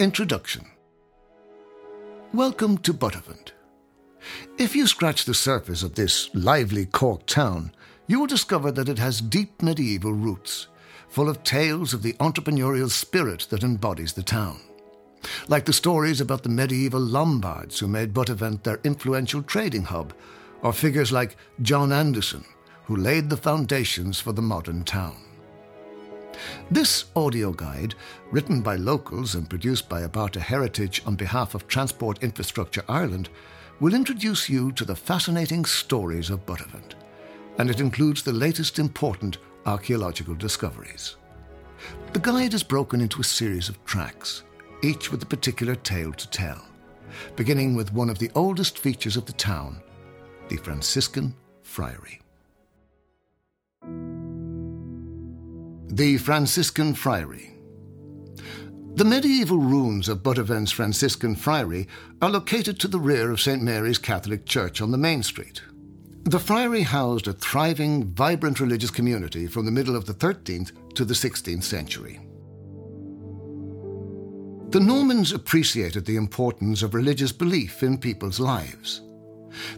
Introduction Welcome to Buttevant. If you scratch the surface of this lively Cork town, you will discover that it has deep medieval roots, full of tales of the entrepreneurial spirit that embodies the town. Like the stories about the medieval Lombards who made Buttevant their influential trading hub, or figures like John Anderson, who laid the foundations for the modern town. This audio guide, written by locals and produced by Abarta Heritage on behalf of Transport Infrastructure Ireland, will introduce you to the fascinating stories of Buttevant, and it includes the latest important archaeological discoveries. The guide is broken into a series of tracks, each with a particular tale to tell, beginning with one of the oldest features of the town, the Franciscan Friary. The Franciscan Friary. The medieval ruins of Buttevant's Franciscan Friary are located to the rear of St. Mary's Catholic Church on the main street. The friary housed a thriving, vibrant religious community from the middle of the 13th to the 16th century. The Normans appreciated the importance of religious belief in people's lives.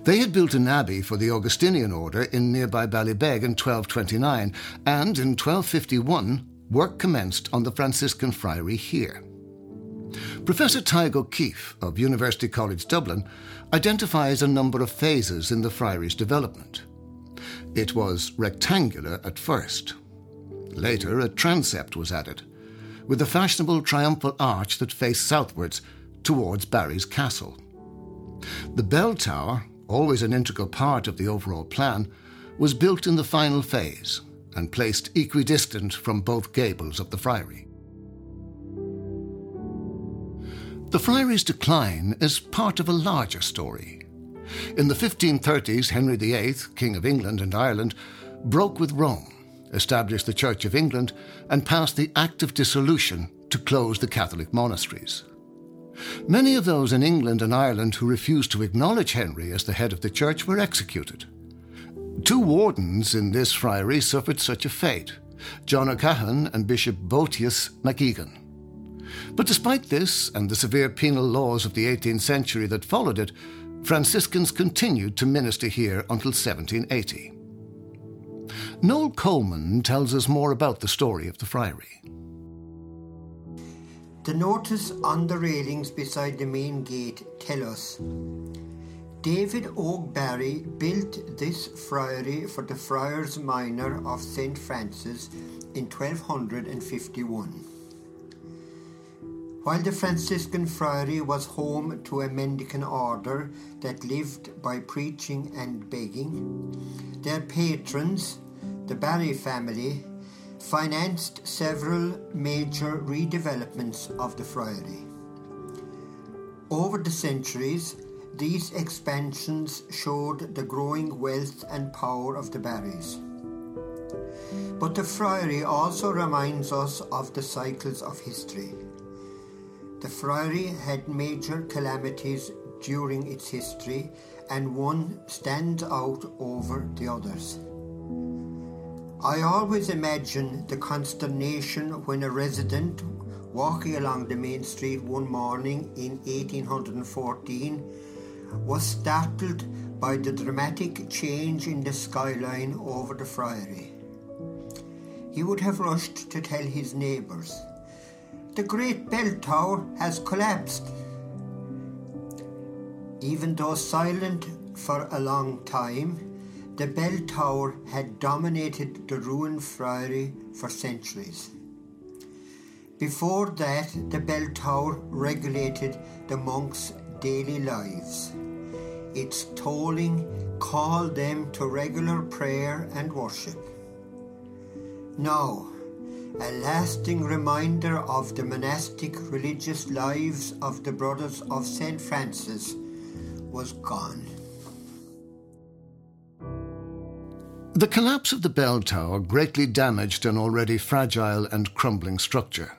They had built an abbey for the Augustinian order in nearby Ballybeg in 1229, and in 1251, work commenced on the Franciscan friary here. Professor Tadhg O'Keeffe of University College Dublin identifies a number of phases in the friary's development. It was rectangular at first. Later, a transept was added, with a fashionable triumphal arch that faced southwards towards Barry's castle. The bell tower, always an integral part of the overall plan, was built in the final phase and placed equidistant from both gables of the friary. The friary's decline is part of a larger story. In the 1530s, Henry VIII, King of England and Ireland, broke with Rome, established the Church of England, and passed the Act of Dissolution to close the Catholic monasteries. Many of those in England and Ireland who refused to acknowledge Henry as the head of the church were executed. Two wardens in this friary suffered such a fate John O'Cahan and Bishop Boetius MacEgan. But despite this and the severe penal laws of the 18th century that followed it, Franciscans continued to minister here until 1780. Noel Coleman tells us more about the story of the friary. The notice on the railings beside the main gate tell us David Og Barry built this friary for the Friars Minor of St. Francis in 1251. While the Franciscan friary was home to a mendicant order that lived by preaching and begging, their patrons, the Barry family, financed several major redevelopments of the friary. Over the centuries, these expansions showed the growing wealth and power of the Barrys. But the friary also reminds us of the cycles of history. The friary had major calamities during its history, and one stands out over the others. I always imagine the consternation when a resident walking along the main street one morning in 1814 was startled by the dramatic change in the skyline over the friary. He would have rushed to tell his neighbours. The great bell tower has collapsed. Even though silent for a long time, the bell tower had dominated the ruined friary for centuries. Before that, the bell tower regulated the monks' daily lives. Its tolling called them to regular prayer and worship. Now, a lasting reminder of the monastic religious lives of the Brothers of St. Francis was gone. The collapse of the bell tower greatly damaged an already fragile and crumbling structure.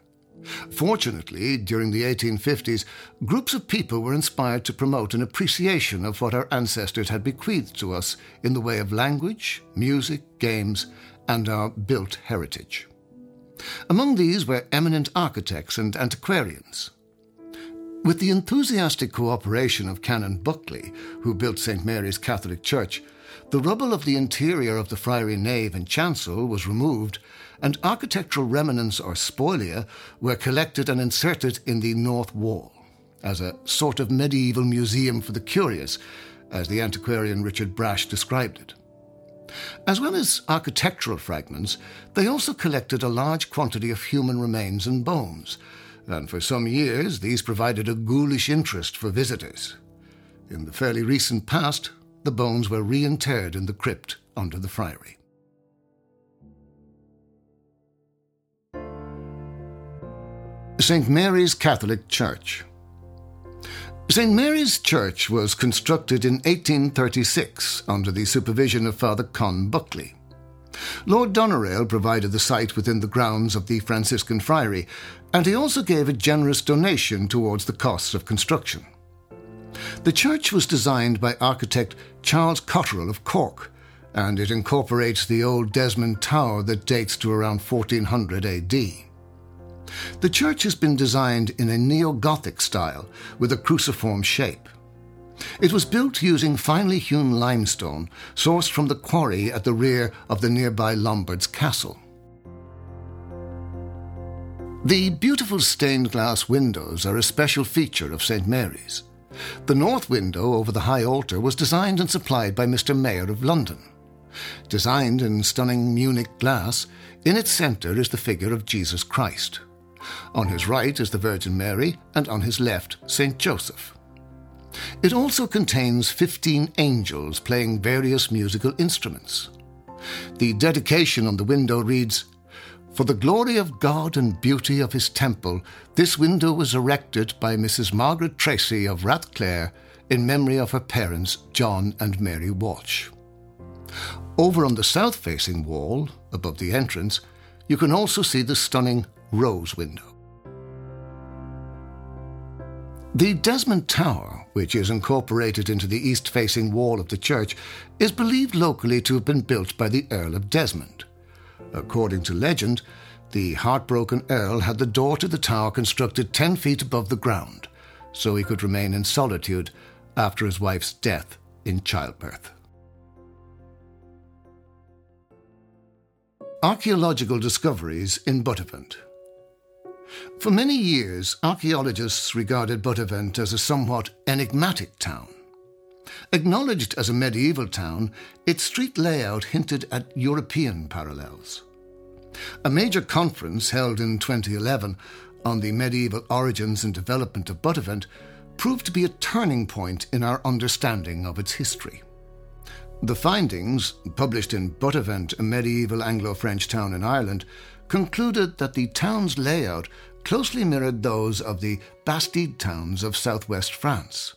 Fortunately, during the 1850s, groups of people were inspired to promote an appreciation of what our ancestors had bequeathed to us in the way of language, music, games, and our built heritage. Among these were eminent architects and antiquarians. With the enthusiastic cooperation of Canon Buckley, who built St. Mary's Catholic Church, the rubble of the interior of the friary nave and chancel was removed, and architectural remnants or spolia were collected and inserted in the north wall, as a sort of medieval museum for the curious, as the antiquarian Richard Brash described it. As well as architectural fragments, they also collected a large quantity of human remains and bones and for some years these provided a ghoulish interest for visitors. In the fairly recent past, the bones were reinterred in the crypt under the friary. St. Mary's Catholic Church. St. Mary's Church was constructed in 1836 under the supervision of Father Con Buckley. Lord Doneraile provided the site within the grounds of the Franciscan Friary, and he also gave a generous donation towards the costs of construction. The church was designed by architect Charles Cotterell of Cork, and it incorporates the old Desmond Tower that dates to around 1400 AD. The church has been designed in a neo Gothic style with a cruciform shape. It was built using finely hewn limestone sourced from the quarry at the rear of the nearby Lombard's Castle. The beautiful stained glass windows are a special feature of St. Mary's. The north window over the high altar was designed and supplied by Mr. Mayer of London. Designed in stunning Munich glass, in its centre is the figure of Jesus Christ. On his right is the Virgin Mary, and on his left, St. Joseph. It also contains 15 angels playing various musical instruments. The dedication on the window reads For the glory of God and beauty of his temple, this window was erected by Mrs. Margaret Tracy of Rathclare in memory of her parents, John and Mary Walsh. Over on the south facing wall, above the entrance, you can also see the stunning rose window. The Desmond Tower, which is incorporated into the east facing wall of the church, is believed locally to have been built by the Earl of Desmond. According to legend, the heartbroken Earl had the door to the tower constructed 10 feet above the ground, so he could remain in solitude after his wife's death in childbirth. Archaeological discoveries in Buttevant. For many years, archaeologists regarded Buttevant as a somewhat enigmatic town. Acknowledged as a medieval town, its street layout hinted at European parallels. A major conference held in 2011 on the medieval origins and development of Buttevant proved to be a turning point in our understanding of its history. The findings, published in Buttevant, a medieval Anglo French town in Ireland, concluded that the town's layout closely mirrored those of the Bastide towns of southwest France.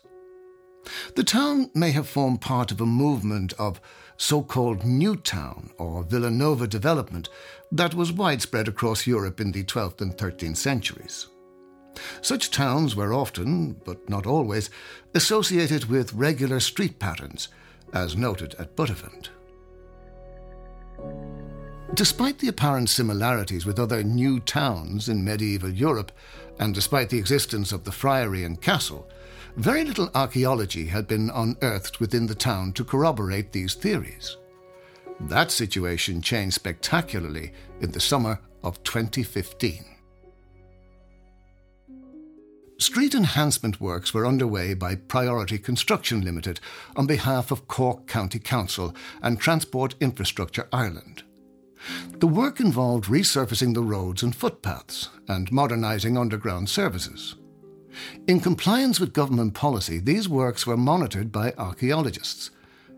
The town may have formed part of a movement of so called New Town or Villanova development that was widespread across Europe in the 12th and 13th centuries. Such towns were often, but not always, associated with regular street patterns, as noted at Buttevant. Despite the apparent similarities with other new towns in medieval Europe, and despite the existence of the friary and castle, very little archaeology had been unearthed within the town to corroborate these theories. That situation changed spectacularly in the summer of 2015. Street enhancement works were underway by Priority Construction Limited on behalf of Cork County Council and Transport Infrastructure Ireland. The work involved resurfacing the roads and footpaths and modernising underground services. In compliance with government policy, these works were monitored by archaeologists,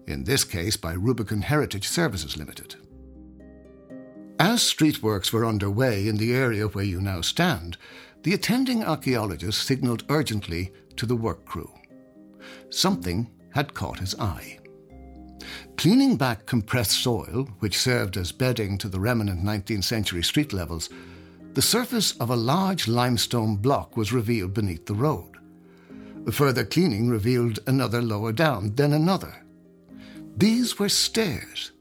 in this case by Rubicon Heritage Services Limited. As street works were underway in the area where you now stand, the attending archaeologist signalled urgently to the work crew. Something had caught his eye. Cleaning back compressed soil, which served as bedding to the remnant 19th century street levels, the surface of a large limestone block was revealed beneath the road. Further cleaning revealed another lower down, then another. These were stairs.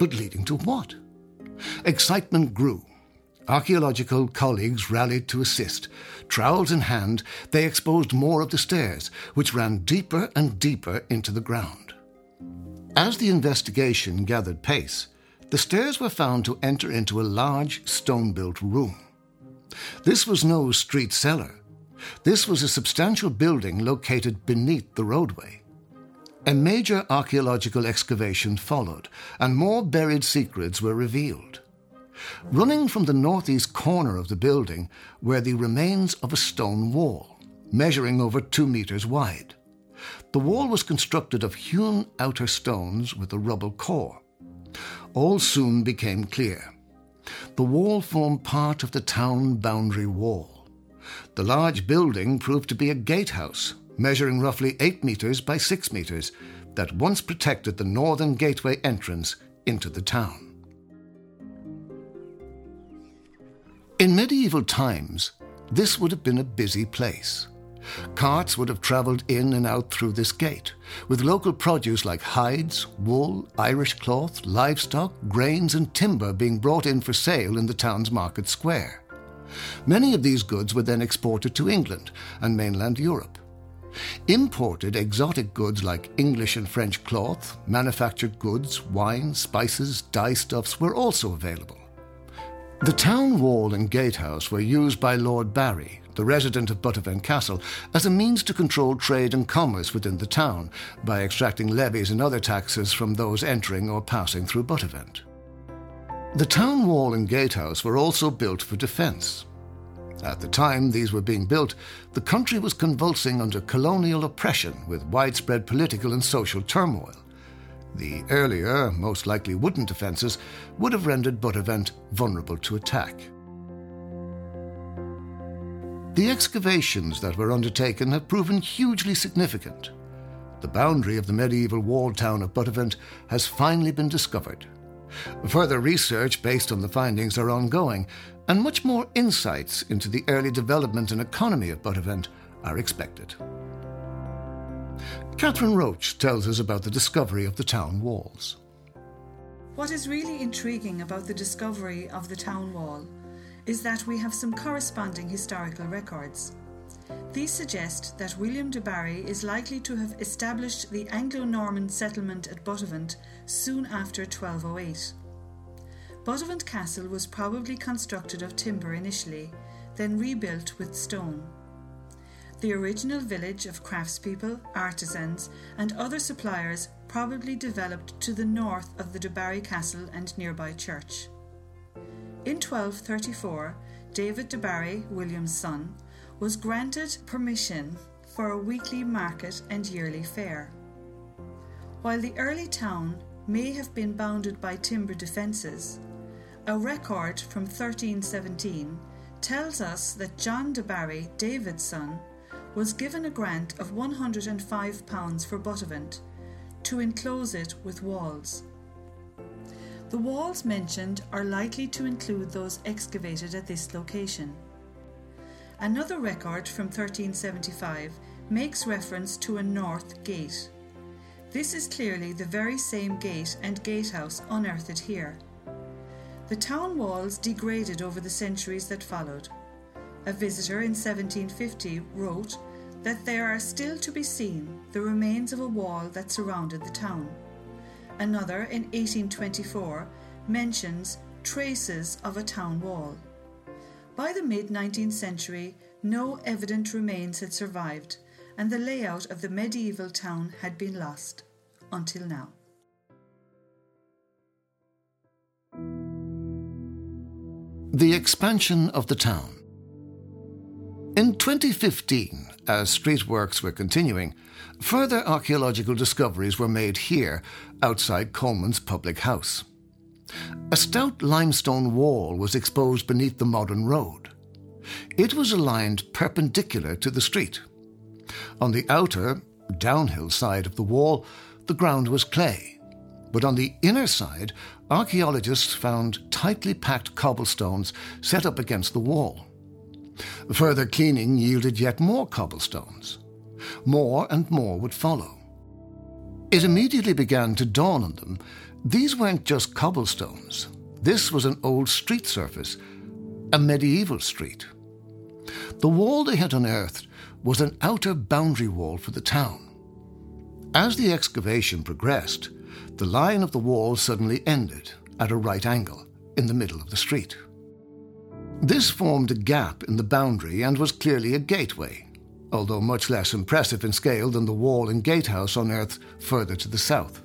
But leading to what? Excitement grew. Archaeological colleagues rallied to assist. Trowels in hand, they exposed more of the stairs, which ran deeper and deeper into the ground. As the investigation gathered pace, the stairs were found to enter into a large stone built room. This was no street cellar. This was a substantial building located beneath the roadway. A major archaeological excavation followed, and more buried secrets were revealed. Running from the northeast corner of the building were the remains of a stone wall, measuring over two meters wide. The wall was constructed of hewn outer stones with a rubble core. All soon became clear. The wall formed part of the town boundary wall. The large building proved to be a gatehouse, measuring roughly 8 meters by 6 meters, that once protected the northern gateway entrance into the town. In medieval times, this would have been a busy place. Carts would have travelled in and out through this gate, with local produce like hides, wool, Irish cloth, livestock, grains, and timber being brought in for sale in the town's market square. Many of these goods were then exported to England and mainland Europe. Imported exotic goods like English and French cloth, manufactured goods, wine, spices, dyestuffs were also available. The town wall and gatehouse were used by Lord Barry, the resident of Buttevant Castle, as a means to control trade and commerce within the town by extracting levies and other taxes from those entering or passing through Buttevant. The town wall and gatehouse were also built for defence. At the time these were being built, the country was convulsing under colonial oppression with widespread political and social turmoil. The earlier, most likely wooden defences would have rendered Buttevant vulnerable to attack. The excavations that were undertaken have proven hugely significant. The boundary of the medieval walled town of Buttevant has finally been discovered. Further research based on the findings are ongoing, and much more insights into the early development and economy of Buttevant are expected. Catherine Roach tells us about the discovery of the town walls. What is really intriguing about the discovery of the town wall is that we have some corresponding historical records. These suggest that William de Barry is likely to have established the Anglo Norman settlement at Buttevant soon after 1208. Buttevant Castle was probably constructed of timber initially, then rebuilt with stone. The original village of craftspeople, artisans, and other suppliers probably developed to the north of the de Barry Castle and nearby church. In 1234, David de Barry, William's son, was granted permission for a weekly market and yearly fair. While the early town may have been bounded by timber defences, a record from 1317 tells us that John de Barry, David's son, was given a grant of £105 for Buttevant to enclose it with walls. The walls mentioned are likely to include those excavated at this location. Another record from 1375 makes reference to a north gate. This is clearly the very same gate and gatehouse unearthed here. The town walls degraded over the centuries that followed. A visitor in 1750 wrote that there are still to be seen the remains of a wall that surrounded the town. Another in 1824 mentions traces of a town wall. By the mid 19th century, no evident remains had survived, and the layout of the medieval town had been lost until now. The expansion of the town. In 2015, as street works were continuing, further archaeological discoveries were made here, outside Coleman's public house. A stout limestone wall was exposed beneath the modern road. It was aligned perpendicular to the street. On the outer, downhill side of the wall, the ground was clay, but on the inner side, archaeologists found tightly packed cobblestones set up against the wall. Further cleaning yielded yet more cobblestones. More and more would follow. It immediately began to dawn on them these weren't just cobblestones. This was an old street surface, a medieval street. The wall they had unearthed was an outer boundary wall for the town. As the excavation progressed, the line of the wall suddenly ended at a right angle in the middle of the street. This formed a gap in the boundary and was clearly a gateway, although much less impressive in scale than the wall and gatehouse on Earth further to the south.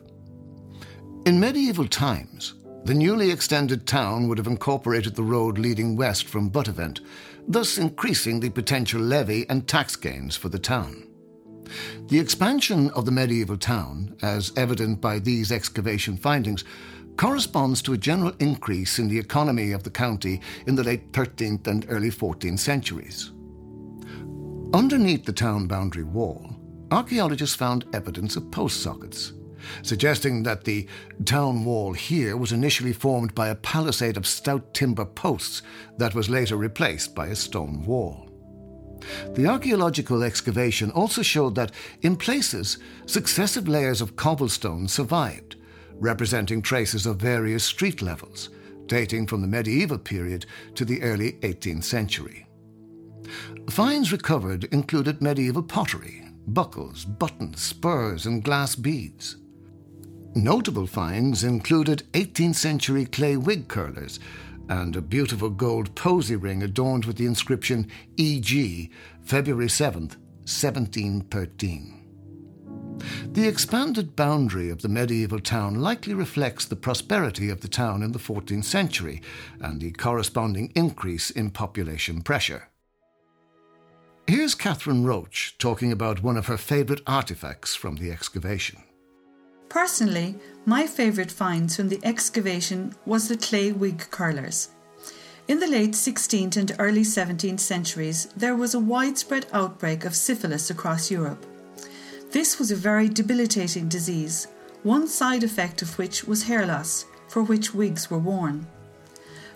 In medieval times, the newly extended town would have incorporated the road leading west from Buttevant, thus increasing the potential levy and tax gains for the town. The expansion of the medieval town, as evident by these excavation findings, corresponds to a general increase in the economy of the county in the late 13th and early 14th centuries. Underneath the town boundary wall, archaeologists found evidence of post sockets suggesting that the town wall here was initially formed by a palisade of stout timber posts that was later replaced by a stone wall. The archaeological excavation also showed that, in places, successive layers of cobblestone survived, representing traces of various street levels, dating from the medieval period to the early 18th century. Finds recovered included medieval pottery, buckles, buttons, spurs, and glass beads. Notable finds included 18th century clay wig curlers and a beautiful gold posy ring adorned with the inscription E.G., February 7th, 1713. The expanded boundary of the medieval town likely reflects the prosperity of the town in the 14th century and the corresponding increase in population pressure. Here's Catherine Roach talking about one of her favourite artefacts from the excavation. Personally, my favourite finds from the excavation was the clay wig curlers. In the late 16th and early 17th centuries, there was a widespread outbreak of syphilis across Europe. This was a very debilitating disease, one side effect of which was hair loss, for which wigs were worn.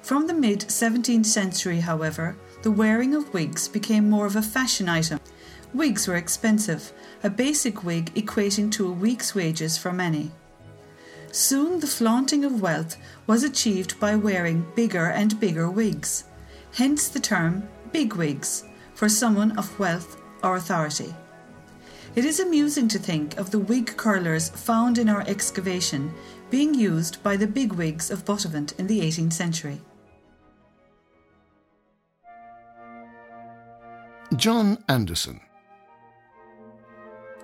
From the mid 17th century, however, the wearing of wigs became more of a fashion item. Wigs were expensive, a basic wig equating to a week's wages for many. Soon the flaunting of wealth was achieved by wearing bigger and bigger wigs, hence the term big wigs for someone of wealth or authority. It is amusing to think of the wig curlers found in our excavation being used by the bigwigs of Buttevant in the 18th century. John Anderson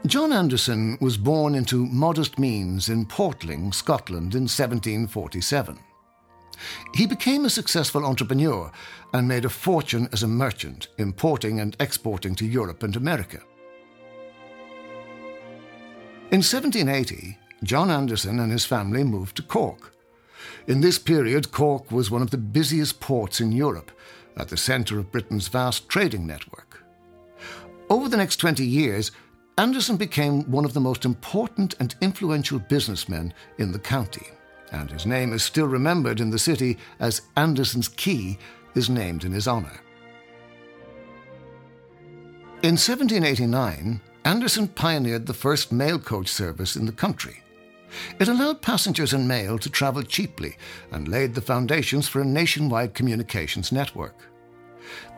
John Anderson was born into modest means in Portling, Scotland in 1747. He became a successful entrepreneur and made a fortune as a merchant, importing and exporting to Europe and America. In 1780, John Anderson and his family moved to Cork. In this period, Cork was one of the busiest ports in Europe, at the centre of Britain's vast trading network. Over the next 20 years, Anderson became one of the most important and influential businessmen in the county, and his name is still remembered in the city as Anderson's Quay is named in his honour. In 1789, Anderson pioneered the first mail coach service in the country. It allowed passengers and mail to travel cheaply and laid the foundations for a nationwide communications network.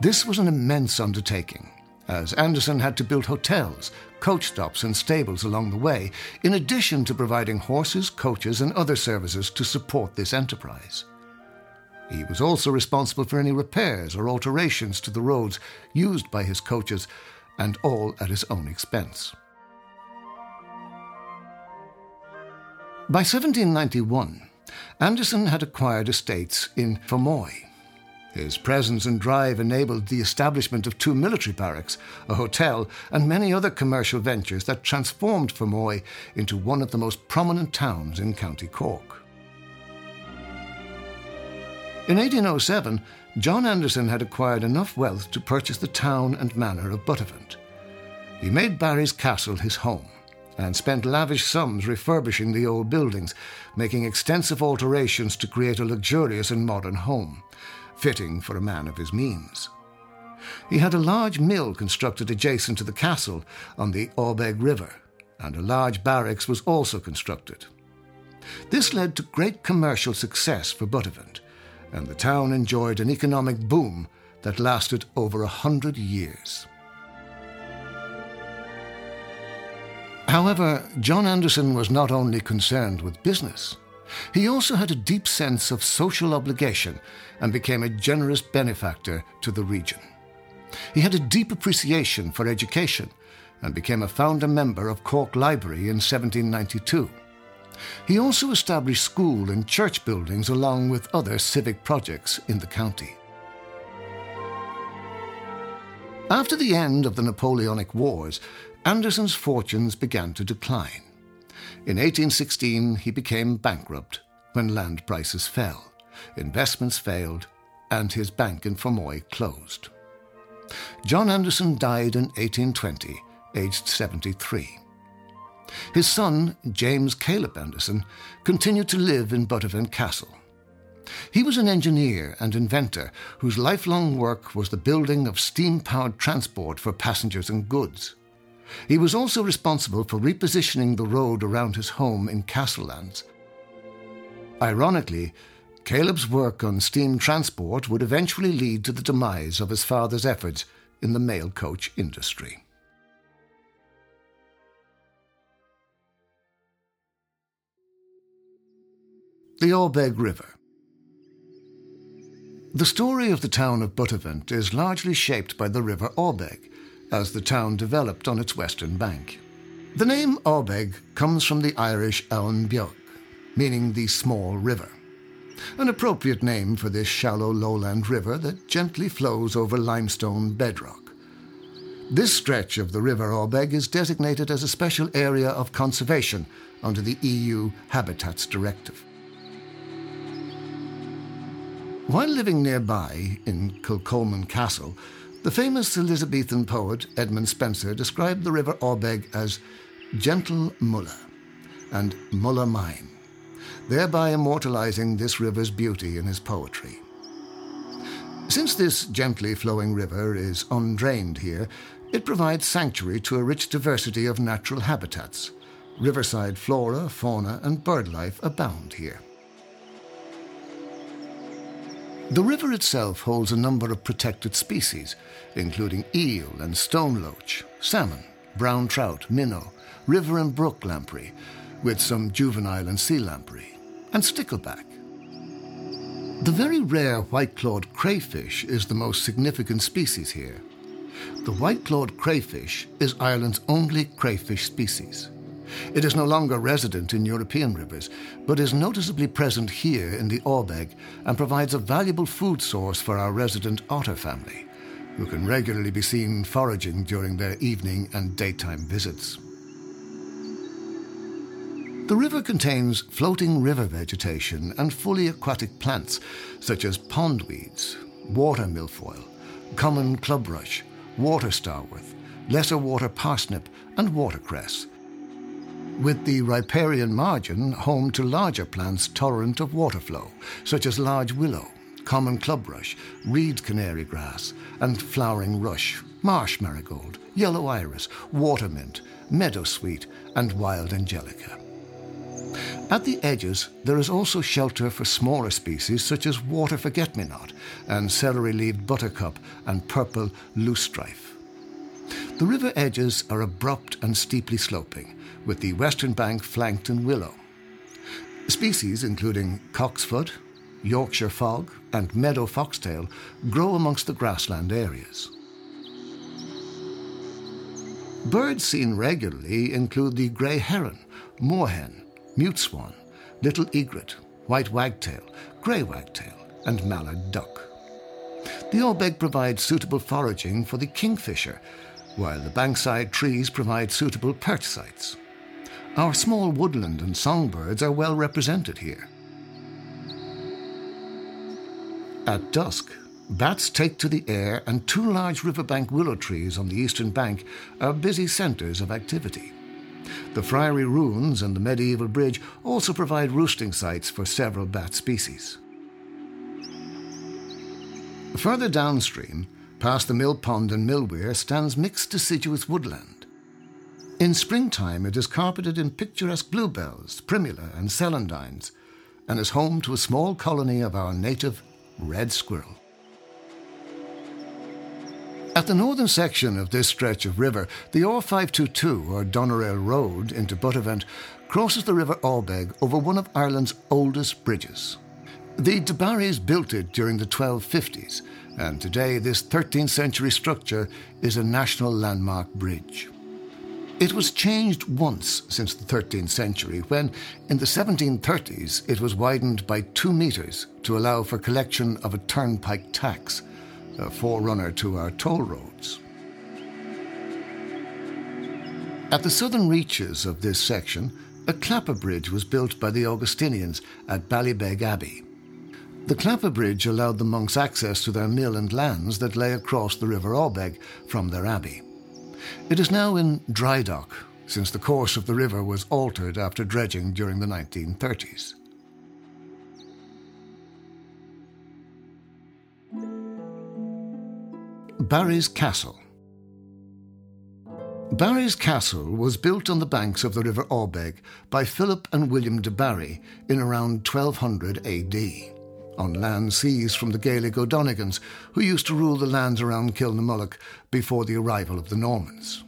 This was an immense undertaking, as Anderson had to build hotels, coach stops, and stables along the way, in addition to providing horses, coaches, and other services to support this enterprise. He was also responsible for any repairs or alterations to the roads used by his coaches, and all at his own expense. By 1791, Anderson had acquired estates in Fermoy, his presence and drive enabled the establishment of two military barracks, a hotel, and many other commercial ventures that transformed Fermoy into one of the most prominent towns in County Cork. In 1807, John Anderson had acquired enough wealth to purchase the town and manor of Buttevant. He made Barry's castle his home and spent lavish sums refurbishing the old buildings, making extensive alterations to create a luxurious and modern home fitting for a man of his means. He had a large mill constructed adjacent to the castle on the Awbeg River, and a large barracks was also constructed. This led to great commercial success for Buttevant, and the town enjoyed an economic boom that lasted over a hundred years. However, John Anderson was not only concerned with business, he also had a deep sense of social obligation and became a generous benefactor to the region. He had a deep appreciation for education and became a founder member of Cork Library in 1792. He also established school and church buildings along with other civic projects in the county. After the end of the Napoleonic Wars, Anderson's fortunes began to decline. In 1816, he became bankrupt when land prices fell, investments failed, and his bank in Fermoy closed. John Anderson died in 1820, aged 73. His son, James Caleb Anderson, continued to live in Buttevant Castle. He was an engineer and inventor whose lifelong work was the building of steam powered transport for passengers and goods. He was also responsible for repositioning the road around his home in Castlelands. Ironically, Caleb's work on steam transport would eventually lead to the demise of his father's efforts in the mail coach industry. The Awbeg River. The story of the town of Buttevant is largely shaped by the River Awbeg, as the town developed on its western bank. The name Awbeg comes from the Irish Aon Beag, meaning the small river, an appropriate name for this shallow lowland river that gently flows over limestone bedrock. This stretch of the River Awbeg is designated as a special area of conservation under the EU Habitats Directive. While living nearby in Kilcolman Castle, the famous Elizabethan poet Edmund Spenser described the River Awbeg as gentle Mulla and Mulla mine, thereby immortalizing this river's beauty in his poetry. Since this gently flowing river is undrained here, it provides sanctuary to a rich diversity of natural habitats. Riverside flora, fauna, and birdlife abound here. The river itself holds a number of protected species, including eel and stone loach, salmon, brown trout, minnow, river and brook lamprey, with some juvenile and sea lamprey, and stickleback. The very rare white-clawed crayfish is the most significant species here. The white-clawed crayfish is Ireland's only crayfish species. It is no longer resident in European rivers, but is noticeably present here in the Awbeg and provides a valuable food source for our resident otter family, who can regularly be seen foraging during their evening and daytime visits. The river contains floating river vegetation and fully aquatic plants such as pondweeds, water milfoil, common clubrush, water starwort, lesser water parsnip, and watercress, with the riparian margin home to larger plants tolerant of water flow, such as large willow, common clubrush, reed canary grass, and flowering rush, marsh marigold, yellow iris, watermint, meadowsweet, and wild angelica. At the edges, there is also shelter for smaller species such as water forget-me-not and celery-leaved buttercup and purple loosestrife. The river edges are abrupt and steeply sloping, with the western bank flanked in willow. Species including cocksfoot, Yorkshire fog, and meadow foxtail grow amongst the grassland areas. Birds seen regularly include the grey heron, moorhen, mute swan, little egret, white wagtail, grey wagtail, and mallard duck. The Awbeg provides suitable foraging for the kingfisher, while the bankside trees provide suitable perch sites. Our small woodland and songbirds are well represented here. At dusk, bats take to the air, and two large riverbank willow trees on the eastern bank are busy centres of activity. The Friary ruins and the medieval bridge also provide roosting sites for several bat species. Further downstream, past the mill pond and mill weir, stands mixed deciduous woodland. In springtime, it is carpeted in picturesque bluebells, primula, and celandines, and is home to a small colony of our native red squirrel. At the northern section of this stretch of river, the R522, or Doneraile Road, into Buttevant, crosses the River Awbeg over one of Ireland's oldest bridges. The de Barrys built it during the 1250s, and today this 13th century structure is a national landmark bridge. It was changed once since the 13th century when, in the 1730s, it was widened by two metres to allow for collection of a turnpike tax, a forerunner to our toll roads. At the southern reaches of this section, a clapper bridge was built by the Augustinians at Ballybeg Abbey. The clapper bridge allowed the monks access to their mill and lands that lay across the River Awbeg from their abbey. It is now in dry dock, since the course of the river was altered after dredging during the 1930s. Barry's Castle Barry's Castle was built on the banks of the River Awbeg by Philip and William de Barry in around 1200 AD on land seized from the Gaelic O'Donegans, who used to rule the lands around Kilnamulloch before the arrival of the Normans.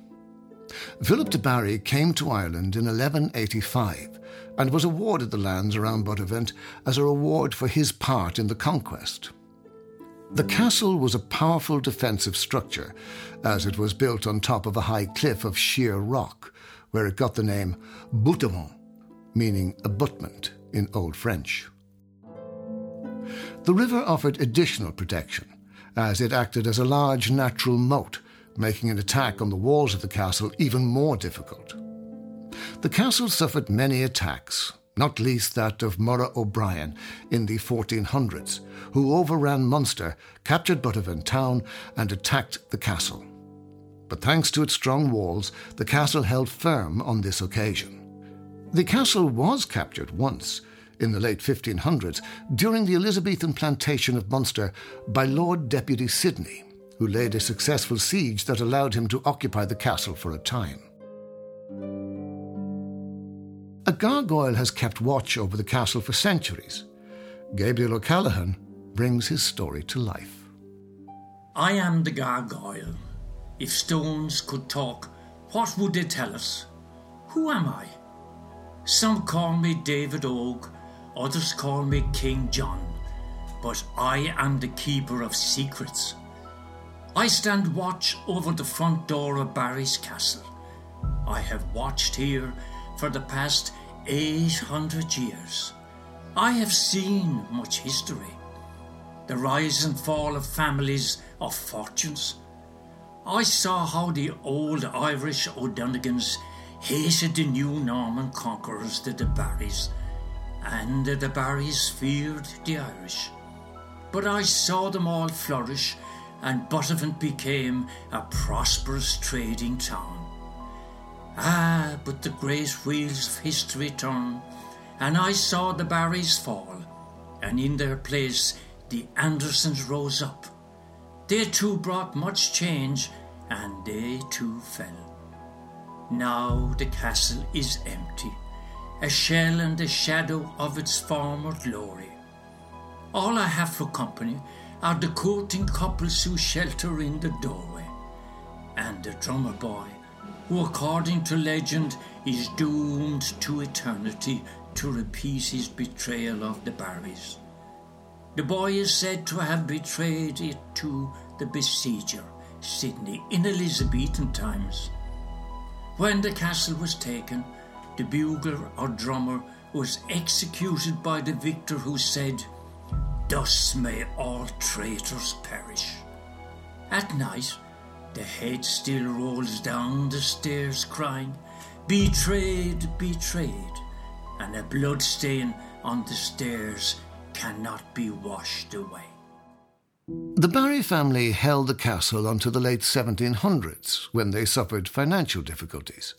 Philip de Barry came to Ireland in 1185 and was awarded the lands around Buttevant as a reward for his part in the conquest. The castle was a powerful defensive structure, as it was built on top of a high cliff of sheer rock, where it got the name Boutemont, meaning abutment in Old French. The river offered additional protection, as it acted as a large natural moat, making an attack on the walls of the castle even more difficult. The castle suffered many attacks, not least that of Murrogh O'Brien in the 1400s, who overran Munster, captured Buttevant town, and attacked the castle. But thanks to its strong walls, the castle held firm on this occasion. The castle was captured once, in the late 1500s during the Elizabethan plantation of Munster by Lord Deputy Sidney, who laid a successful siege that allowed him to occupy the castle for a time. A gargoyle has kept watch over the castle for centuries. Gabriel O'Callaghan brings his story to life. I am the gargoyle. If stones could talk, what would they tell us? Who am I? Some call me David Og, Others call me King John, but I am the keeper of secrets. I stand watch over the front door of Barry's castle. I have watched here for the past 800 years. I have seen much history the rise and fall of families of fortunes. I saw how the old Irish O'Donegans hated the new Norman conquerors, the De Barrys and the Barrys feared the Irish. But I saw them all flourish, and Buttevant became a prosperous trading town. Ah, but the great wheels of history turn, and I saw the Barrys fall, and in their place the Andersons rose up. They too brought much change, and they too fell. Now the castle is empty a shell and a shadow of its former glory. All I have for company are the courting couples who shelter in the doorway, and the drummer boy, who, according to legend, is doomed to eternity to repeat his betrayal of the Barrys. The boy is said to have betrayed it to the besieger, Sidney, in Elizabethan times. When the castle was taken, the bugler or drummer was executed by the victor who said, Thus may all traitors perish. At night, the head still rolls down the stairs crying, Betrayed, betrayed, and a blood stain on the stairs cannot be washed away. The Barry family held the castle until the late 1700s, when they suffered financial difficulties.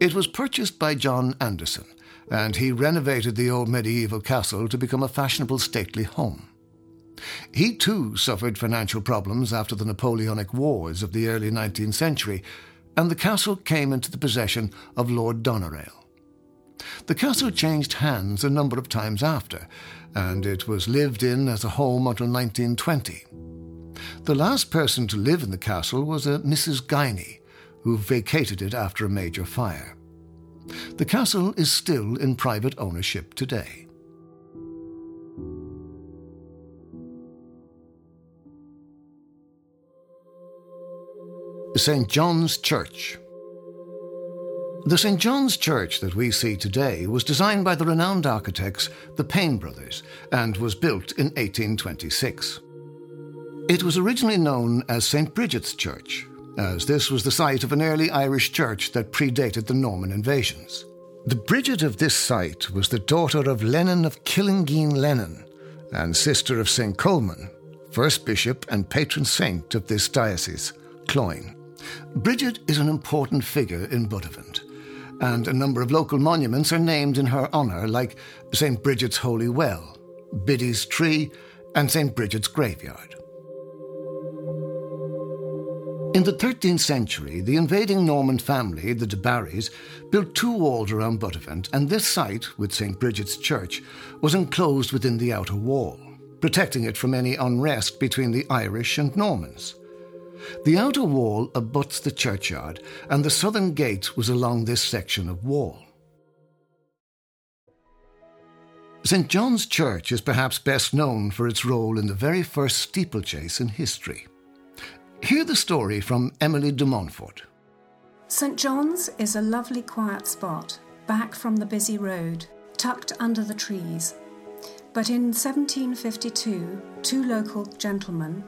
It was purchased by John Anderson, and he renovated the old medieval castle to become a fashionable stately home. He too suffered financial problems after the Napoleonic Wars of the early 19th century, and the castle came into the possession of Lord Doneraile. The castle changed hands a number of times after, and it was lived in as a home until 1920. The last person to live in the castle was a Mrs. Guiney, who vacated it after a major fire. The castle is still in private ownership today. St. John's Church. The St. John's Church that we see today was designed by the renowned architects, the Pain brothers, and was built in 1826. It was originally known as St. Bridget's Church, as this was the site of an early Irish church that predated the Norman invasions. The Bridget of this site was the daughter of Lennon of Killingeen Lennon and sister of St. Colman, first bishop and patron saint of this diocese, Cloyne. Bridget is an important figure in Buttevant, and a number of local monuments are named in her honour, like St. Bridget's Holy Well, Biddy's Tree, and St. Bridget's Graveyard. In the 13th century, the invading Norman family, the de Barrys, built two walls around Buttevant, and this site, with St. Bridget's Church, was enclosed within the outer wall, protecting it from any unrest between the Irish and Normans. The outer wall abuts the churchyard, and the southern gate was along this section of wall. St. John's Church is perhaps best known for its role in the very first steeplechase in history. Hear the story from Emily de Montfort. St. John's is a lovely quiet spot, back from the busy road, tucked under the trees. But in 1752, two local gentlemen,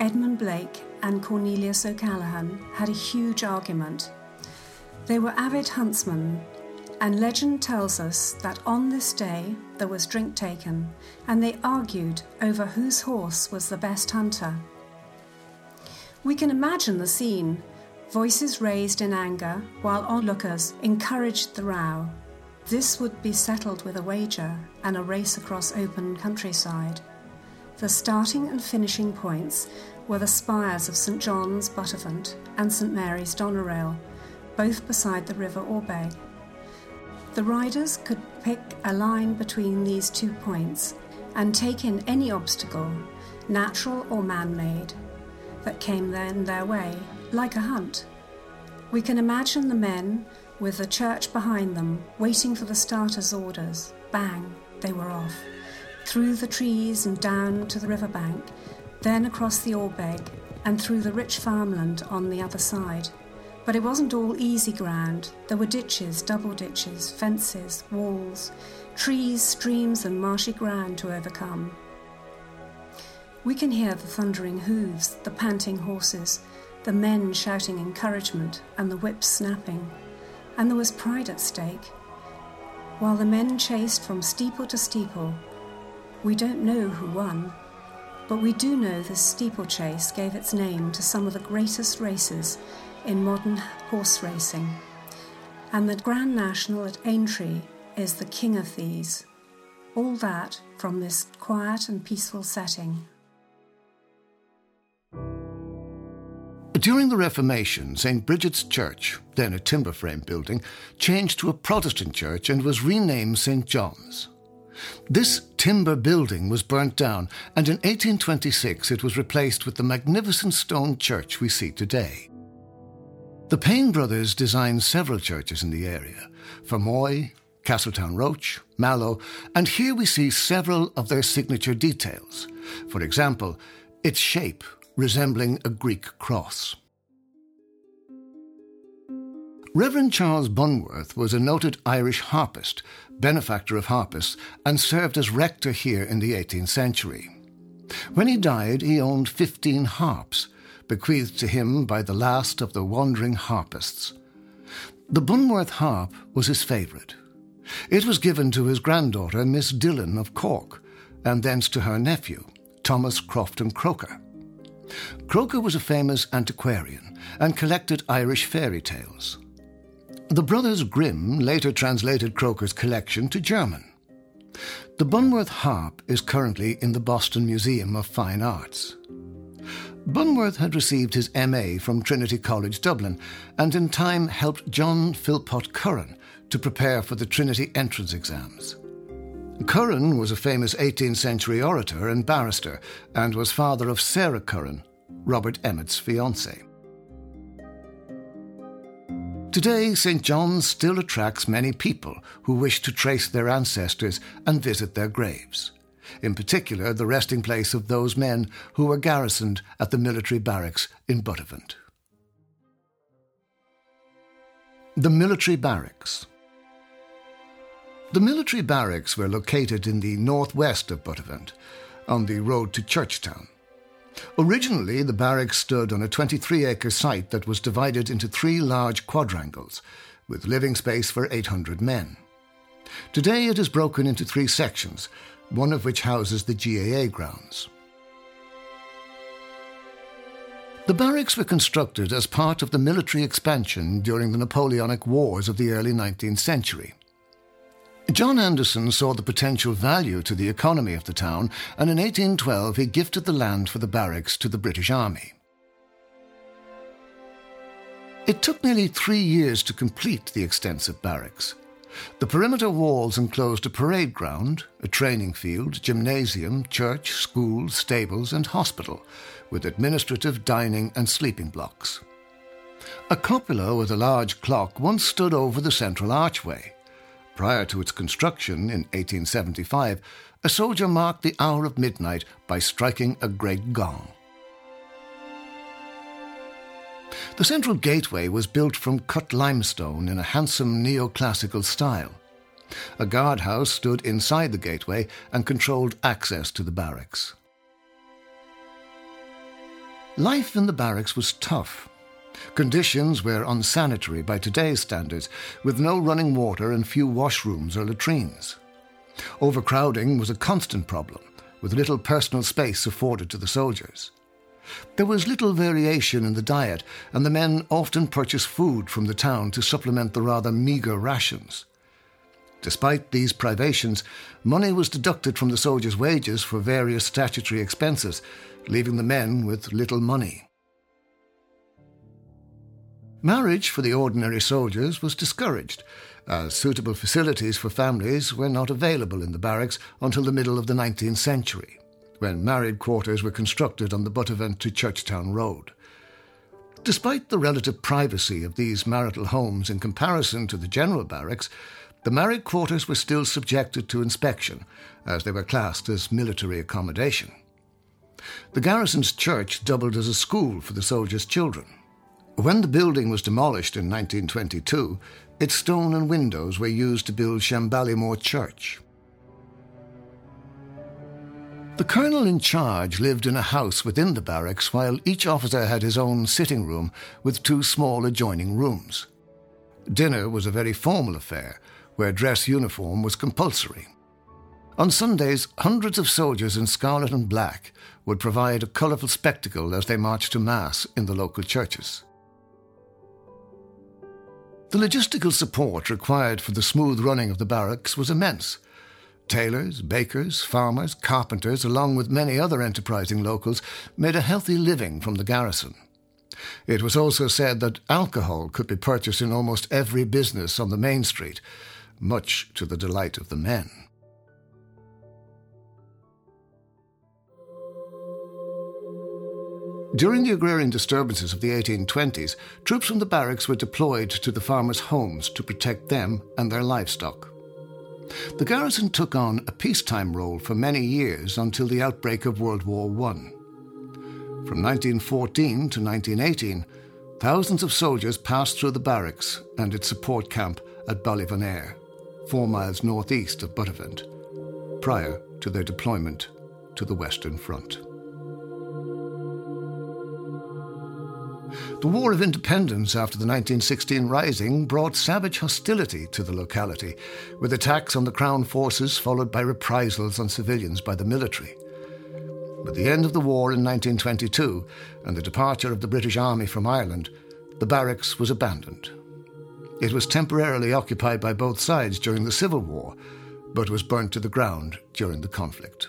Edmund Blake and Cornelius O'Callaghan had a huge argument. They were avid huntsmen, and legend tells us that on this day there was drink taken, and they argued over whose horse was the best hunter. We can imagine the scene voices raised in anger while onlookers encouraged the row. This would be settled with a wager and a race across open countryside. The starting and finishing points were the spires of St John's, Buttevant, and St Mary's, Doneraile, both beside the River Awbeg. The riders could pick a line between these two points and take in any obstacle, natural or man made, that came then their way, like a hunt. We can imagine the men, with the church behind them, waiting for the starter's orders. Bang, they were off through the trees and down to the riverbank, then across the Awbeg and through the rich farmland on the other side. But it wasn't all easy ground. There were ditches, double ditches, fences, walls, trees, streams, and marshy ground to overcome. We can hear the thundering hooves, the panting horses, the men shouting encouragement, and the whips snapping. And there was pride at stake. While the men chased from steeple to steeple, we don't know who won, but we do know the steeplechase gave its name to some of the greatest races in modern horse racing, and the Grand National at Aintree is the king of these. All that from this quiet and peaceful setting. During the Reformation, St. Bridget's Church, then a timber frame building, changed to a Protestant church and was renamed St. John's. This timber building was burnt down, and in 1826 it was replaced with the magnificent stone church we see today. The Pain brothers designed several churches in the area Fermoy, Castletownroche, Mallow, and here we see several of their signature details. For example, its shape resembling a Greek cross. Reverend Charles Bunworth was a noted Irish harpist, benefactor of harpists, and served as rector here in the 18th century. When he died, he owned 15 harps, bequeathed to him by the last of the wandering harpists. The Bunworth harp was his favourite. It was given to his granddaughter, Miss Dillon of Cork, and thence to her nephew, Thomas Crofton Croker. Croker was a famous antiquarian and collected Irish fairy tales. The brothers Grimm later translated Croker's collection to German. The Bunworth harp is currently in the Boston Museum of Fine Arts. Bunworth had received his MA from Trinity College Dublin and in time helped John Philpot Curran to prepare for the Trinity entrance exams. Curran was a famous 18th century orator and barrister and was father of Sarah Curran, Robert Emmet's fiancée. Today, St. John's still attracts many people who wish to trace their ancestors and visit their graves, in particular, the resting place of those men who were garrisoned at the military barracks in Buttevant. The military barracks. The military barracks were located in the northwest of Buttevant, on the road to Churchtown. Originally, the barracks stood on a 23 acre site that was divided into three large quadrangles, with living space for 800 men. Today, it is broken into three sections, one of which houses the GAA grounds. The barracks were constructed as part of the military expansion during the Napoleonic Wars of the early 19th century. John Anderson saw the potential value to the economy of the town, and in 1812 he gifted the land for the barracks to the British Army. It took nearly three years to complete the extensive barracks. The perimeter walls enclosed a parade ground, a training field, gymnasium, church, school, stables, and hospital, with administrative, dining, and sleeping blocks. A cupola with a large clock once stood over the central archway. Prior to its construction in 1875, a soldier marked the hour of midnight by striking a great gong. The central gateway was built from cut limestone in a handsome neoclassical style. A guardhouse stood inside the gateway and controlled access to the barracks. Life in the barracks was tough. Conditions were unsanitary by today's standards, with no running water and few washrooms or latrines. Overcrowding was a constant problem, with little personal space afforded to the soldiers. There was little variation in the diet, and the men often purchased food from the town to supplement the rather meagre rations. Despite these privations, money was deducted from the soldiers' wages for various statutory expenses, leaving the men with little money. Marriage for the ordinary soldiers was discouraged, as suitable facilities for families were not available in the barracks until the middle of the 19th century, when married quarters were constructed on the Buttevant to Churchtown Road. Despite the relative privacy of these marital homes in comparison to the general barracks, the married quarters were still subjected to inspection, as they were classed as military accommodation. The garrison's church doubled as a school for the soldiers' children. When the building was demolished in 1922, its stone and windows were used to build Shanballymore Church. The colonel in charge lived in a house within the barracks while each officer had his own sitting room with two small adjoining rooms. Dinner was a very formal affair, where dress uniform was compulsory. On Sundays, hundreds of soldiers in scarlet and black would provide a colourful spectacle as they marched to Mass in the local churches. The logistical support required for the smooth running of the barracks was immense. Tailors, bakers, farmers, carpenters, along with many other enterprising locals, made a healthy living from the garrison. It was also said that alcohol could be purchased in almost every business on the main street, much to the delight of the men. During the agrarian disturbances of the 1820s, troops from the barracks were deployed to the farmers' homes to protect them and their livestock. The garrison took on a peacetime role for many years until the outbreak of World War I. From 1914 to 1918, thousands of soldiers passed through the barracks and its support camp at Ballyvonare, four miles northeast of Buttevant, prior to their deployment to the Western Front. The War of Independence after the 1916 Rising brought savage hostility to the locality, with attacks on the Crown forces followed by reprisals on civilians by the military. With the end of the war in 1922 and the departure of the British Army from Ireland, the barracks was abandoned. It was temporarily occupied by both sides during the Civil War, but was burnt to the ground during the conflict.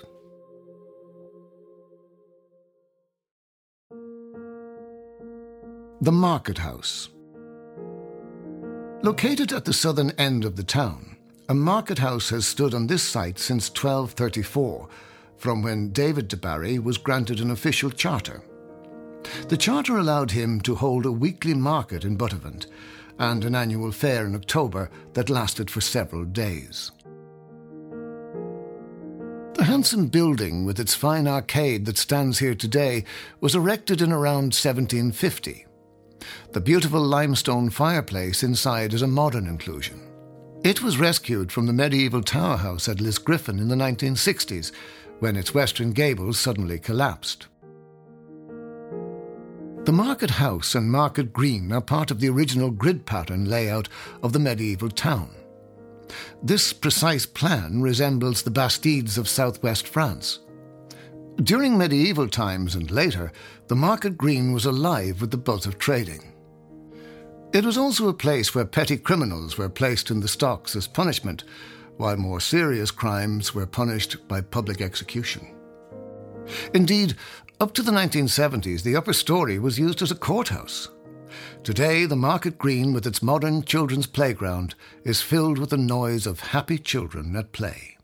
The Market House. Located at the southern end of the town, a market house has stood on this site since 1234, from when David de Barry was granted an official charter. The charter allowed him to hold a weekly market in Buttevant and an annual fair in October that lasted for several days. The handsome building with its fine arcade that stands here today was erected in around 1750. The beautiful limestone fireplace inside is a modern inclusion. It was rescued from the medieval tower house at Lisgriffin in the 1960s when its western gables suddenly collapsed. The market house and market green are part of the original grid pattern layout of the medieval town. This precise plan resembles the Bastides of southwest France. During medieval times and later, the market green was alive with the buzz of trading. It was also a place where petty criminals were placed in the stocks as punishment, while more serious crimes were punished by public execution. Indeed, up to the 1970s, the upper story was used as a courthouse. Today, the Market Green, with its modern children's playground, is filled with the noise of happy children at play.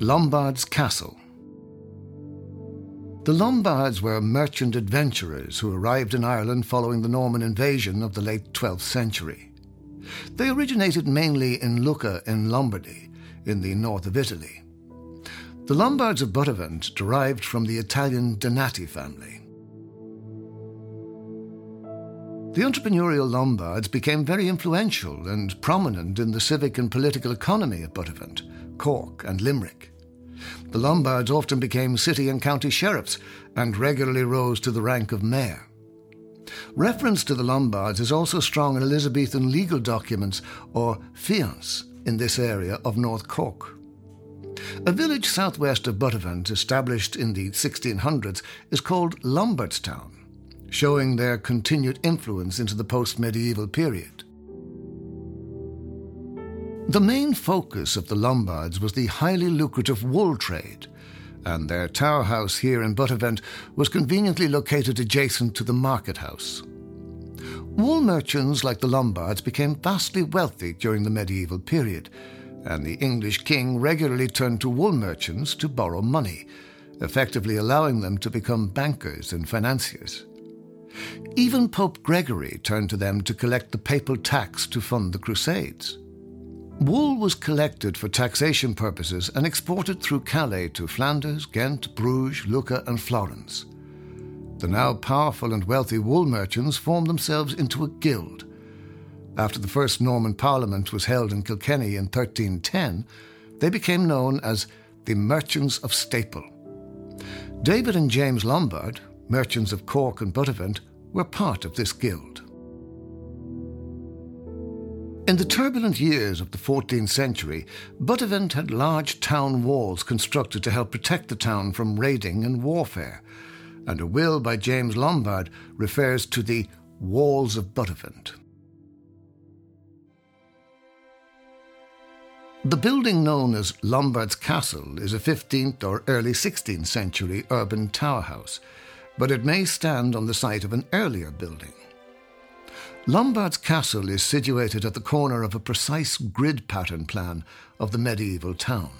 Lombard's Castle The Lombards were merchant adventurers who arrived in Ireland following the Norman invasion of the late 12th century. They originated mainly in Lucca in Lombardy in the north of Italy. The Lombards of Buttevant derived from the Italian Donati family. The entrepreneurial Lombards became very influential and prominent in the civic and political economy of Buttevant, Cork, and Limerick. The Lombards often became city and county sheriffs and regularly rose to the rank of mayor. Reference to the Lombards is also strong in Elizabethan legal documents or fiants in this area of North Cork. A village southwest of Buttevant, established in the 1600s, is called Lombardstown, showing their continued influence into the post medieval period. The main focus of the Lombards was the highly lucrative wool trade, and their tower house here in Buttevant was conveniently located adjacent to the market house. Wool merchants like the Lombards became vastly wealthy during the medieval period, and the English king regularly turned to wool merchants to borrow money, effectively allowing them to become bankers and financiers. Even Pope Gregory turned to them to collect the papal tax to fund the Crusades. Wool was collected for taxation purposes and exported through Calais to Flanders, Ghent, Bruges, Lucca, and Florence. The now powerful and wealthy wool merchants formed themselves into a guild. After the first Norman Parliament was held in Kilkenny in 1310, they became known as the Merchants of Staple. David and James Lombard, merchants of Cork and Buttevant, were part of this guild. In the turbulent years of the 14th century, Buttevant had large town walls constructed to help protect the town from raiding and warfare and a will by James Lombard refers to the Walls of Buttevant. The building known as Lombard's Castle is a 15th or early 16th century urban tower house, but it may stand on the site of an earlier building. Lombard's Castle is situated at the corner of a precise grid pattern plan of the medieval town.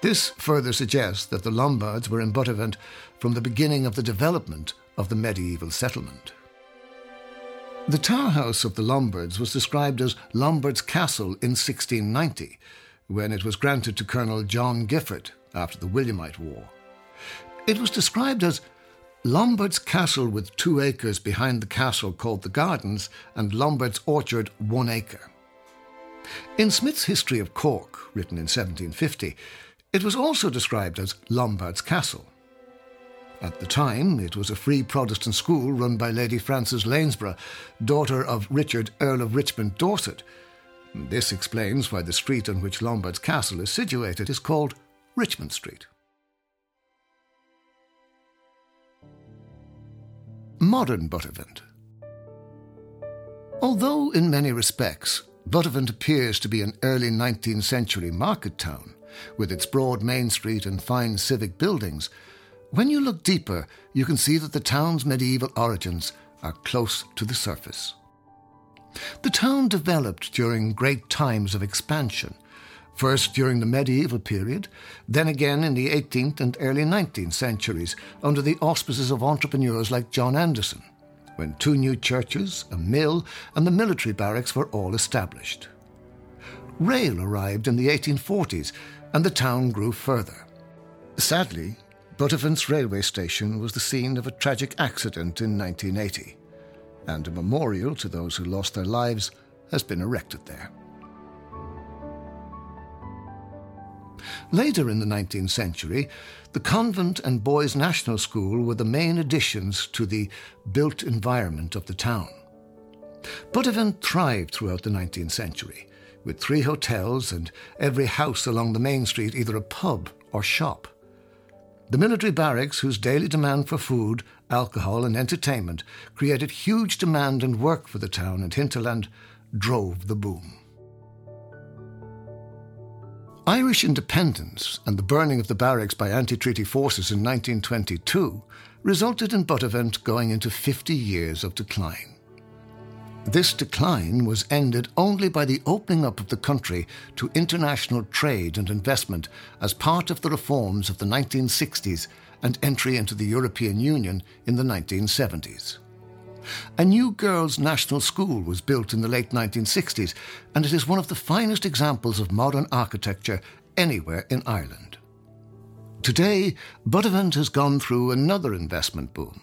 This further suggests that the Lombards were in Buttevant from the beginning of the development of the medieval settlement. The tower house of the Lombards was described as Lombard's Castle in 1690, when it was granted to Colonel John Gifford after the Williamite War. It was described as Lombard's Castle with two acres behind the castle called the Gardens, and Lombard's Orchard one acre. In Smith's History of Cork, written in 1750, it was also described as Lombard's Castle. At the time, it was a free Protestant school run by Lady Frances Lanesborough, daughter of Richard, Earl of Richmond, Dorset. This explains why the street on which Lombard's castle is situated is called Richmond Street. Modern Buttevant. Although, in many respects, Buttevant appears to be an early 19th century market town, with its broad main street and fine civic buildings, when you look deeper, you can see that the town's medieval origins are close to the surface. The town developed during great times of expansion, first during the medieval period, then again in the 18th and early 19th centuries under the auspices of entrepreneurs like John Anderson, when two new churches, a mill, and the military barracks were all established. Rail arrived in the 1840s, and the town grew further. Sadly, Buttevant's railway station was the scene of a tragic accident in 1980, and a memorial to those who lost their lives has been erected there. Later in the 19th century, the convent and boys' national school were the main additions to the built environment of the town. Buttevant thrived throughout the 19th century, with three hotels and every house along the main street either a pub or shop. The military barracks, whose daily demand for food, alcohol, and entertainment created huge demand and work for the town and hinterland, drove the boom. Irish independence and the burning of the barracks by anti treaty forces in 1922 resulted in Buttevant going into 50 years of decline. This decline was ended only by the opening up of the country to international trade and investment as part of the reforms of the 1960s and entry into the European Union in the 1970s. A new girls' national school was built in the late 1960s, and it is one of the finest examples of modern architecture anywhere in Ireland. Today, Buttevant has gone through another investment boom,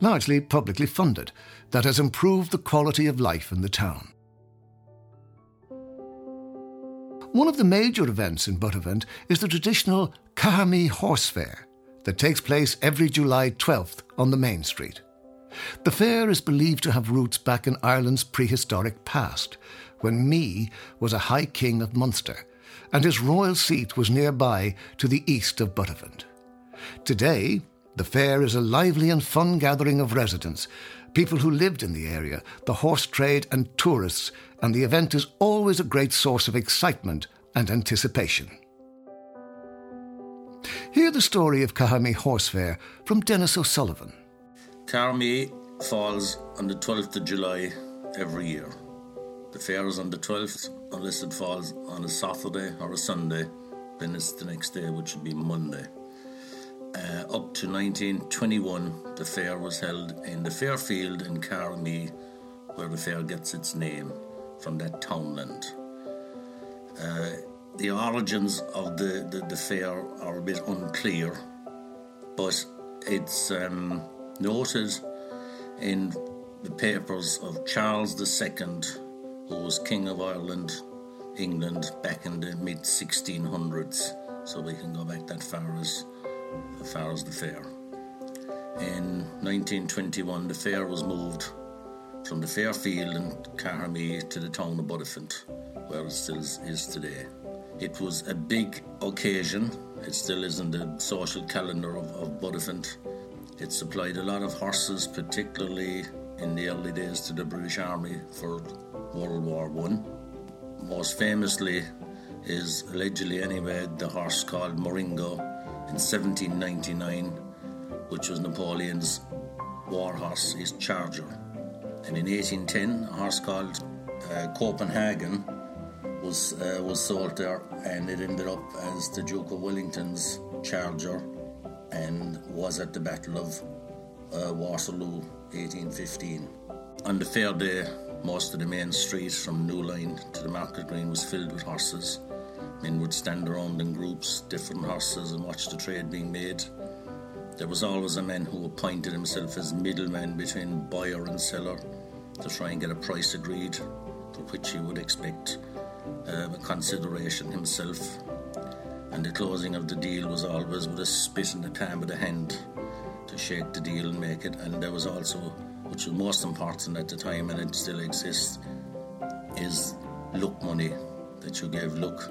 largely publicly funded, that has improved the quality of life in the town. One of the major events in Buttevant is the traditional Cahermee Horse Fair that takes place every July 12th on the main street. The fair is believed to have roots back in Ireland's prehistoric past, when Mee was a High King of Munster, and his royal seat was nearby to the east of Buttevant. Today, the fair is a lively and fun gathering of residents, people who lived in the area, the horse trade, and tourists, and the event is always a great source of excitement and anticipation. Hear the story of Cahermee Horse Fair from Dennis O'Sullivan. Cahermee falls on the 12th of July every year. The fair is on the 12th, unless it falls on a Saturday or a Sunday, then it's the next day, which would be Monday. Uh, up to 1921, the fair was held in the Fairfield in Cahermee, where the fair gets its name from that townland. Uh, the origins of the, the, the, fair are a bit unclear, but it's um, noted in the papers of Charles II, who was King of Ireland, England, back in the mid 1600s. So we can go back that far as, as far as the fair. In 1921, the fair was moved from the Fairfield in Cahermee to the town of Buttevant, where it still is today. It was a big occasion. It still is in the social calendar of, of it supplied a lot of horses, particularly in the early days, to the British Army for World War One. Most famously is allegedly anyway the horse called Marengo in 1799, which was Napoleon's war horse, his charger. And in 1810, a horse called uh, Copenhagen was uh, was sold there, and it ended up as the Duke of Wellington's charger and was at the Battle of uh, Waterloo 1815. On the fair day, most of the main street from New Line to the Market Green was filled with horses. Men would stand around in groups, different horses, and watch the trade being made. There was always a man who appointed himself as middleman between buyer and seller to try and get a price agreed, for which he would expect uh, a consideration himself and the closing of the deal was always with a spit in the palm of the hand to shake the deal and make it. And there was also, which was most important at the time, and it still exists, is look money that you gave look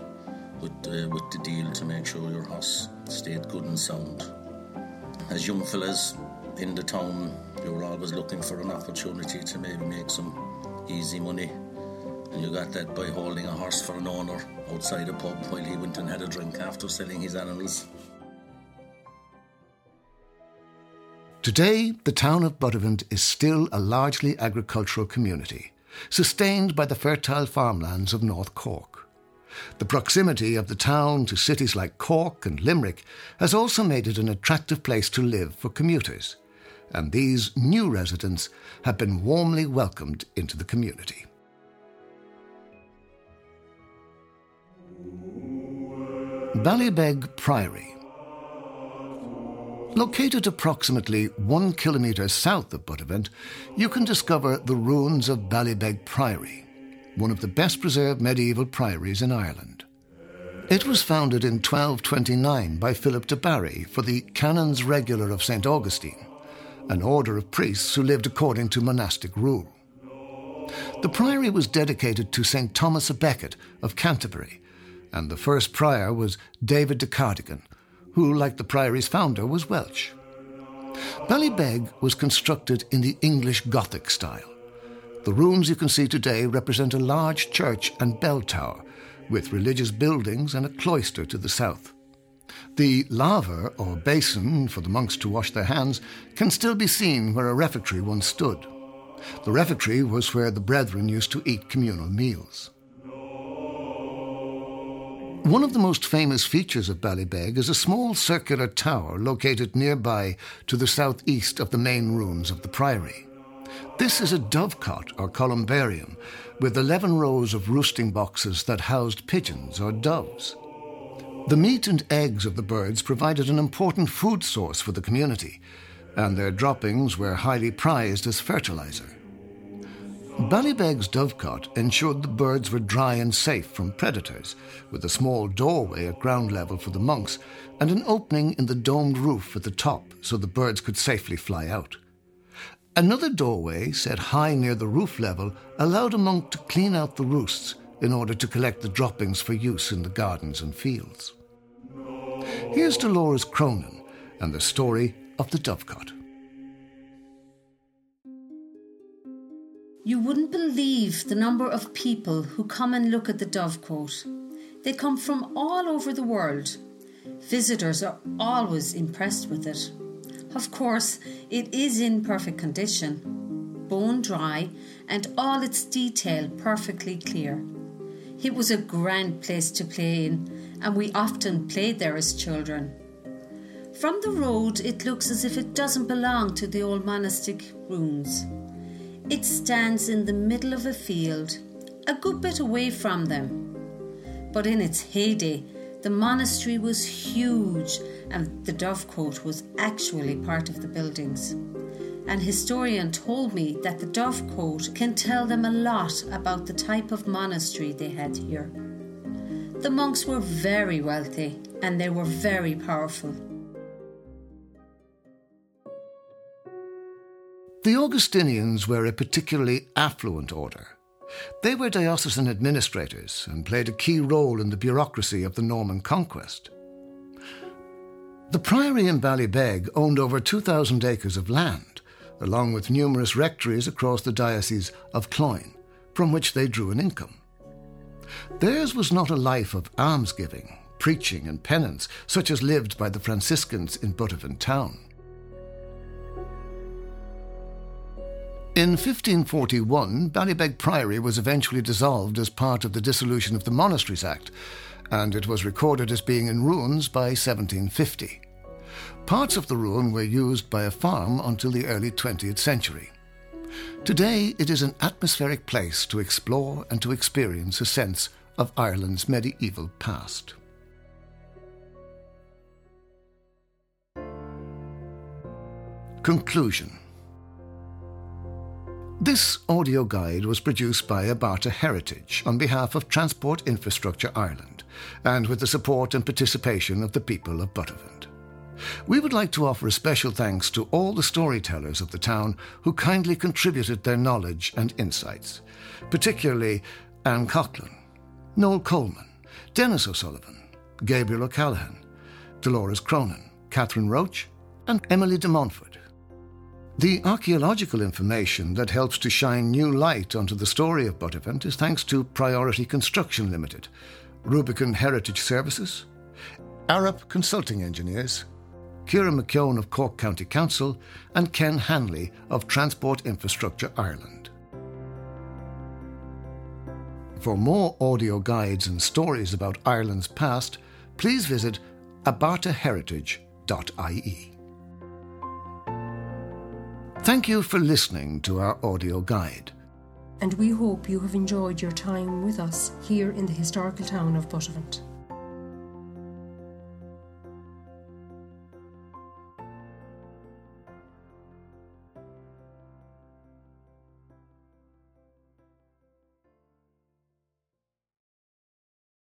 with uh, with the deal to make sure your house stayed good and sound. As young fellas in the town, you were always looking for an opportunity to maybe make some easy money and you got that by holding a horse for an owner outside a pub while he went and had a drink after selling his animals. Today, the town of Buttevant is still a largely agricultural community, sustained by the fertile farmlands of North Cork. The proximity of the town to cities like Cork and Limerick has also made it an attractive place to live for commuters, and these new residents have been warmly welcomed into the community. Ballybeg Priory Located approximately one kilometre south of Buttevant, you can discover the ruins of Ballybeg Priory, one of the best preserved medieval priories in Ireland. It was founded in 1229 by Philip de Barry for the Canons Regular of St. Augustine, an order of priests who lived according to monastic rule. The priory was dedicated to St. Thomas a Becket of Canterbury, and the first prior was David de Cardigan, who, like the priory's founder, was Welsh. Ballybeg was constructed in the English Gothic style. The rooms you can see today represent a large church and bell tower, with religious buildings and a cloister to the south. The laver, or basin for the monks to wash their hands, can still be seen where a refectory once stood. The refectory was where the brethren used to eat communal meals. One of the most famous features of Ballybeg is a small circular tower located nearby to the southeast of the main rooms of the priory. This is a dovecot or columbarium with 11 rows of roosting boxes that housed pigeons or doves. The meat and eggs of the birds provided an important food source for the community, and their droppings were highly prized as fertilizer. Ballybeg's dovecot ensured the birds were dry and safe from predators, with a small doorway at ground level for the monks and an opening in the domed roof at the top so the birds could safely fly out. Another doorway, set high near the roof level, allowed a monk to clean out the roosts in order to collect the droppings for use in the gardens and fields. Here's Dolores Cronin and the story of the dovecot. Wouldn't believe the number of people who come and look at the dovecote. They come from all over the world. Visitors are always impressed with it. Of course, it is in perfect condition, bone dry, and all its detail perfectly clear. It was a grand place to play in, and we often played there as children. From the road, it looks as if it doesn't belong to the old monastic ruins. It stands in the middle of a field, a good bit away from them. But in its heyday, the monastery was huge and the dovecote was actually part of the buildings. An historian told me that the dovecote can tell them a lot about the type of monastery they had here. The monks were very wealthy and they were very powerful. The Augustinians were a particularly affluent order. They were diocesan administrators and played a key role in the bureaucracy of the Norman conquest. The priory in Ballybeg owned over 2,000 acres of land, along with numerous rectories across the diocese of Cloyne, from which they drew an income. Theirs was not a life of almsgiving, preaching, and penance, such as lived by the Franciscans in Buttevant town. In 1541, Ballybeg Priory was eventually dissolved as part of the Dissolution of the Monasteries Act, and it was recorded as being in ruins by 1750. Parts of the ruin were used by a farm until the early 20th century. Today, it is an atmospheric place to explore and to experience a sense of Ireland's medieval past. Conclusion this audio guide was produced by Abarta Heritage on behalf of Transport Infrastructure Ireland and with the support and participation of the people of Buttevant. We would like to offer a special thanks to all the storytellers of the town who kindly contributed their knowledge and insights, particularly Anne Coughlin, Noel Coleman, Dennis O'Sullivan, Gabriel O'Callaghan, Dolores Cronin, Catherine Roach, and Emily de Montfort. The archaeological information that helps to shine new light onto the story of Buttevant is thanks to Priority Construction Limited, Rubicon Heritage Services, Arup Consulting Engineers, Kira McKeown of Cork County Council, and Ken Hanley of Transport Infrastructure Ireland. For more audio guides and stories about Ireland's past, please visit abartaheritage.ie. Thank you for listening to our audio guide. And we hope you have enjoyed your time with us here in the historical town of Buttevant.